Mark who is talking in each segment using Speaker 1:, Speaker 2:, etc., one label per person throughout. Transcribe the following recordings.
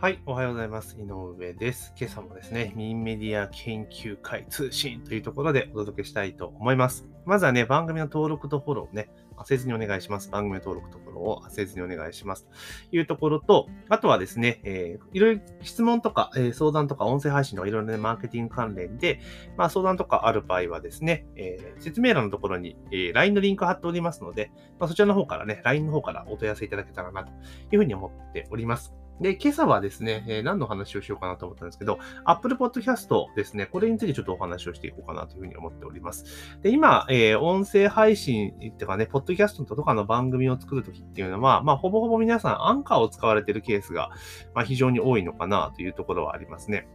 Speaker 1: はい、おはようございます。井上です。今朝もですね、ミンメディア研究会通信というところでお届けしたいと思います。まずはね、番組の登録とフォローをね、焦ずにお願いします。番組登録とフォローを焦せずにお願いします。というところと、あとはですね、えー、いろいろ質問とか、えー、相談とか音声配信とかいろいろね、マーケティング関連で、まあ相談とかある場合はですね、えー、説明欄のところに、えー、LINE のリンク貼っておりますので、まあ、そちらの方からね、LINE の方からお問い合わせいただけたらなというふうに思っております。で、今朝はですね、えー、何の話をしようかなと思ったんですけど、Apple Podcast ですね、これについてちょっとお話をしていこうかなというふうに思っております。で、今、えー、音声配信っていうかね、ポッドキャストとかの番組を作るときっていうのは、まあ、ほぼほぼ皆さんアンカーを使われてるケースが、まあ、非常に多いのかなというところはありますね。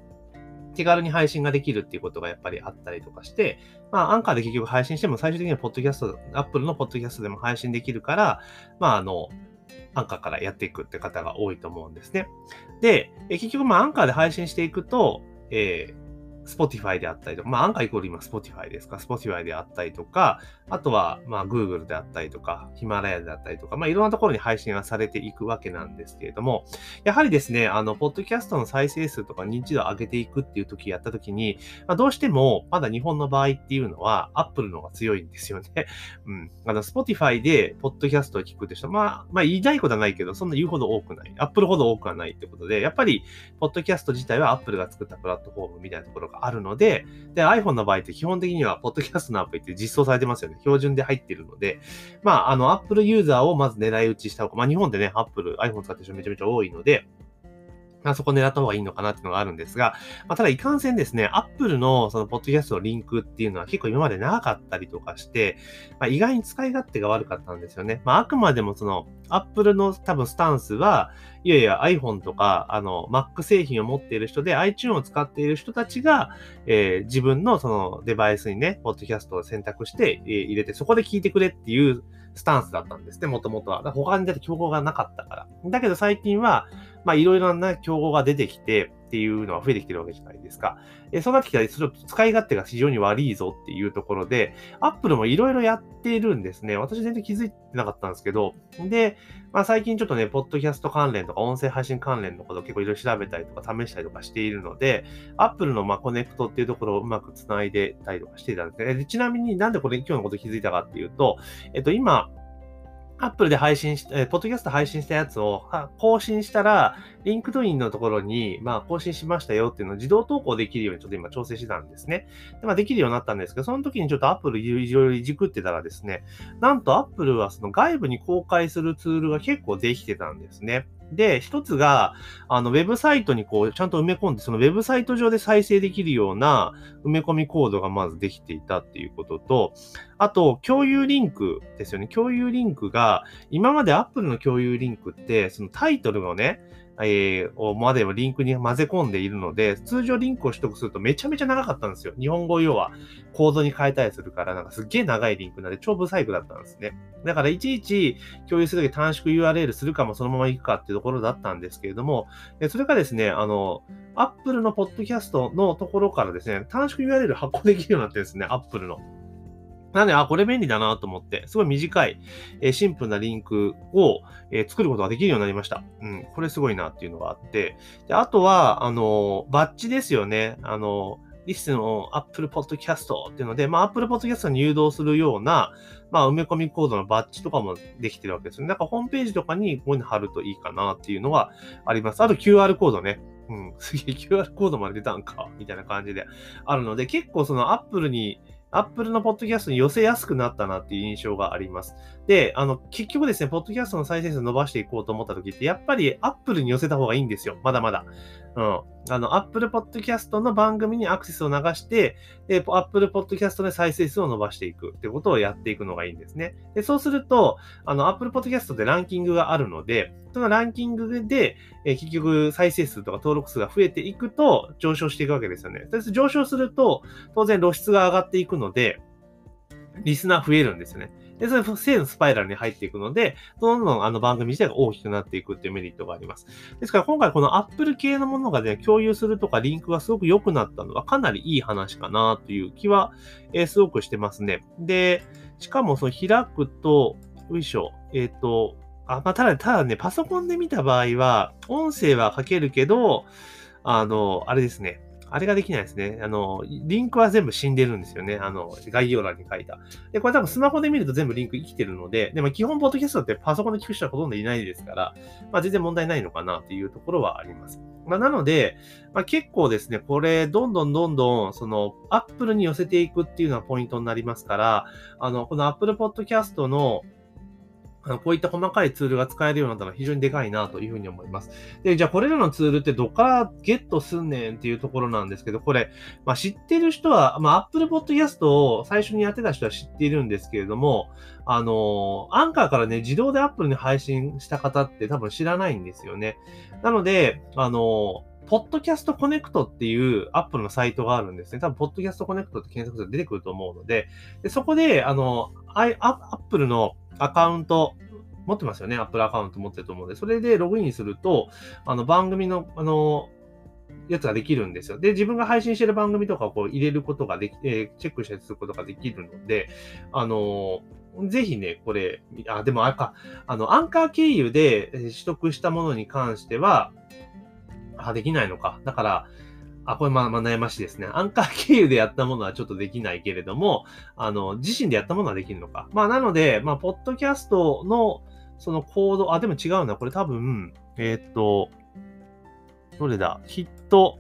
Speaker 1: 手軽に配信ができるっていうことがやっぱりあったりとかして、まあ、アンカーで結局配信しても最終的にはポッドキャスト、Apple のポッドキャストでも配信できるから、まあ、あの、アンカーからやっていくって方が多いと思うんですね。で、結局、まあ、アンカーで配信していくと、えー、Spotify であったりとか、まあ、アンカーイコール今 Spotify ですか、Spotify であったりとか、あとは、まあ、Google であったりとか、ヒマラヤであったりとか、まあ、いろんなところに配信がされていくわけなんですけれども、やはりですね、あの、ポッドキャストの再生数とか認知度を上げていくっていう時やった時に、まあ、どうしても、まだ日本の場合っていうのは、Apple の方が強いんですよね。うん。あの、Spotify で、ポッドキャストを聞くって人、まあ、まあ、言いたいことはないけど、そんな言うほど多くない。Apple ほど多くはないってことで、やっぱり、ポッドキャスト自体は Apple が作ったプラットフォームみたいなところがあるので、で、iPhone の場合って基本的には、ポッドキャストのアプリって実装されてますよね。標準で入ってるので、まあ、あの、Apple ユーザーをまず狙い撃ちした方が、まあ、日本でね、Apple、iPhone 使ってる人めちゃめちゃ多いので、あ、そこ狙った方がいいのかなっていうのがあるんですが、まあ、ただいかんせんですね、Apple のそのポッドキャストのリンクっていうのは結構今まで長かったりとかして、まあ、意外に使い勝手が悪かったんですよね。まあ、あくまでもその Apple の多分スタンスは、いやいや iPhone とか、あの、Mac 製品を持っている人で iTunes を使っている人たちが、えー、自分のそのデバイスにね、ポッドキャストを選択して、えー、入れて、そこで聞いてくれっていうスタンスだったんですね、もともとは。他にだって競合がなかったから。だけど最近は、まあいろいろな競合が出てきてっていうのは増えてきてるわけじゃないですか。えそうなってきたら、それ使い勝手が非常に悪いぞっていうところで、Apple もいろいろやっているんですね。私全然気づいてなかったんですけど。で、まあ最近ちょっとね、ポッドキャスト関連とか音声配信関連のことを結構いろいろ調べたりとか試したりとかしているので、Apple のまあコネクトっていうところをうまくつないでたりとかしていたんですね。でちなみになんでこれ今日のこと気づいたかっていうと、えっと今、 Apple で配信し、えー、ポッドキャスト配信したやつを更新したら、 LinkedIn のところに、まあ、更新しましたよっていうのを自動投稿できるようにちょっと今調整してたんですね。でまあ、できるようになったんですけど、その時にちょっと Apple いろいろいじくってたらですね、なんとアップルはその外部に公開するツールが結構できてたんですね。で、一つが、あの、ウェブサイトにこう、ちゃんと埋め込んで、そのウェブサイト上で再生できるような埋め込みコードがまずできていたっていうことと、あと、共有リンクですよね。共有リンクが、今まで Apple の共有リンクって、そのタイトルのね、えー、まではリンクに混ぜ込んでいるので、通常リンクを取得するとめちゃめちゃ長かったんですよ。日本語要はコードに変えたりするから、なんかすっげえ長いリンクなんで超ブサイクだったんですね。だからいちいち共有するとき短縮 URL するかもそのまま行くかっていうところだったんですけれども、それがですね、あの、Apple のポッドキャストのところからですね、短縮 URL 発行できるようになってるんですね、Apple の。なんで、あ、これ便利だなと思って、すごい短い、えー、シンプルなリンクを、えー、作ることができるようになりました。うん、これすごいなっていうのがあって。であとは、あの、バッジですよね。あの、リスの Apple Podcast っていうので、まあ、Apple Podcast に誘導するような、まあ、埋め込みコードのバッジとかもできてるわけですよね。だかホームページとかにこういうの貼るといいかなっていうのはあります。あと QR コードね。うん、すげえ QR コードまで出たんか、みたいな感じであるので、結構その Apple に Apple のポッドキャストに寄せやすくなったなっていう印象があります。で、あの、結局ですね、ポッドキャストの再生数伸ばしていこうと思った時って、やっぱり Apple に寄せた方がいいんですよ。まだまだ。うん。あの、Apple Podcast の番組にアクセスを流して、で、Apple Podcast で再生数を伸ばしていくってことをやっていくのがいいんですね。で、そうすると、あの、Apple Podcast でランキングがあるので、そのランキングで、え結局再生数とか登録数が増えていくと上昇していくわけですよね。上昇すると、当然露出が上がっていくので、リスナー増えるんですよね。で、それ正のスパイラルに入っていくので、どんどんあの番組自体が大きくなっていくっていうメリットがあります。ですから今回この Apple 系のものがね、共有するとかリンクがすごく良くなったのはかなりいい話かなという気は、えー、すごくしてますね。で、しかもその開くと、よいしょ、えっ、ー、と、あ、まあ、ただ、ただね、パソコンで見た場合は、音声は書けるけど、あの、あれですね。あれができないですね。あの、リンクは全部死んでるんですよね。あの、概要欄に書いた。で、これ多分スマホで見ると全部リンク生きてるので、でも基本ポッドキャストってパソコンで聞く人はほとんどいないですから、まあ全然問題ないのかなっていうところはあります。まあ、なので、まあ、結構ですね、これ、どんどんどんどん、その、Apple に寄せていくっていうのはポイントになりますから、あの、この Apple Podcast のこういった細かいツールが使えるようになったのは非常にでかいなというふうに思います。で、じゃあこれらのツールってどっからゲットすんねんっていうところなんですけど、これ、まあ、知ってる人は、まあ、Apple Podcast を最初にやってた人は知っているんですけれども、あの、アンカーからね、自動で Apple に配信した方って多分知らないんですよね。なので、あの、ポッドキャストコネクトっていうアップルのサイトがあるんですね。多分、ポッドキャストコネクトって検索すると出てくると思うので、でそこで、あの、アップルのアカウント、持ってますよね。アップルアカウント持ってると思うので、それでログインすると、あの、番組の、あの、やつができるんですよ。で、自分が配信してる番組とかをこう入れることができ、えー、チェックしたりすることができるので、あのー、ぜひね、これ、あ、でもあか、あの、アンカー経由で取得したものに関しては、あ、できないのか。だから、あ、これまあ、まあ、悩ましいですね。アンカー経由でやったものはちょっとできないけれども、あの、自身でやったものはできるのか。まあ、なので、まあ、ポッドキャストの、そのコード、あ、でも違うな。これ多分、えー、っと、どれだ？ヒット、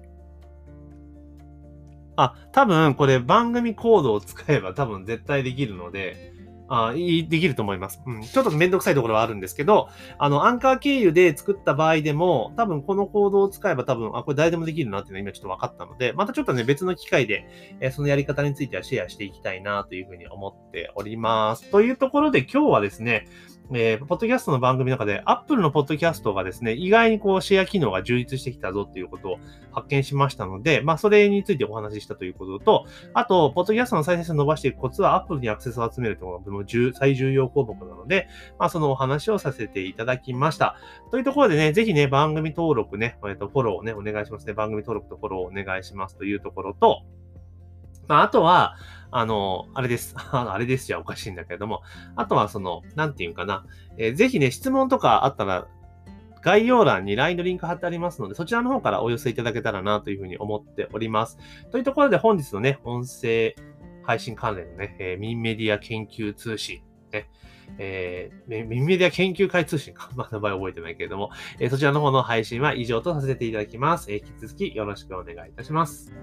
Speaker 1: あ、多分これ番組コードを使えば多分絶対できるので、あできると思います。うん。ちょっとめんどくさいところはあるんですけど、あの、アンカー経由で作った場合でも、多分このコードを使えば多分、あ、これ誰でもできるなっていうのは今ちょっと分かったので、またちょっとね、別の機会で、え、そのやり方についてはシェアしていきたいなというふうに思っております。というところで今日はですね、えー、ポッドキャストの番組の中で、Apple のポッドキャストがですね、意外にこう、シェア機能が充実してきたぞっていうことを発見しましたので、まあ、それについてお話ししたということと、あと、ポッドキャストの再生数を伸ばしていくコツは、Apple にアクセスを集めるというのが最重要項目なので、まあ、そのお話をさせていただきました。というところでね、ぜひね、番組登録ね、えっと、フォローね、お願いしますね。番組登録とフォローお願いしますというところと、まあ、あとは、あの、あれです。あれですじゃおかしいんだけれども、あとはその、なんていうかな、えー、ぜひね、質問とかあったら、概要欄に LINE のリンク貼ってありますので、そちらの方からお寄せいただけたらなというふうに思っております。というところで本日のね、音声配信関連のね、えー、ミンメディア研究通信、ね、えー、ミンメディア研究会通信か。まあ、名前覚えてないけれども、えー、そちらの方の配信は以上とさせていただきます。えー、引き続きよろしくお願いいたします。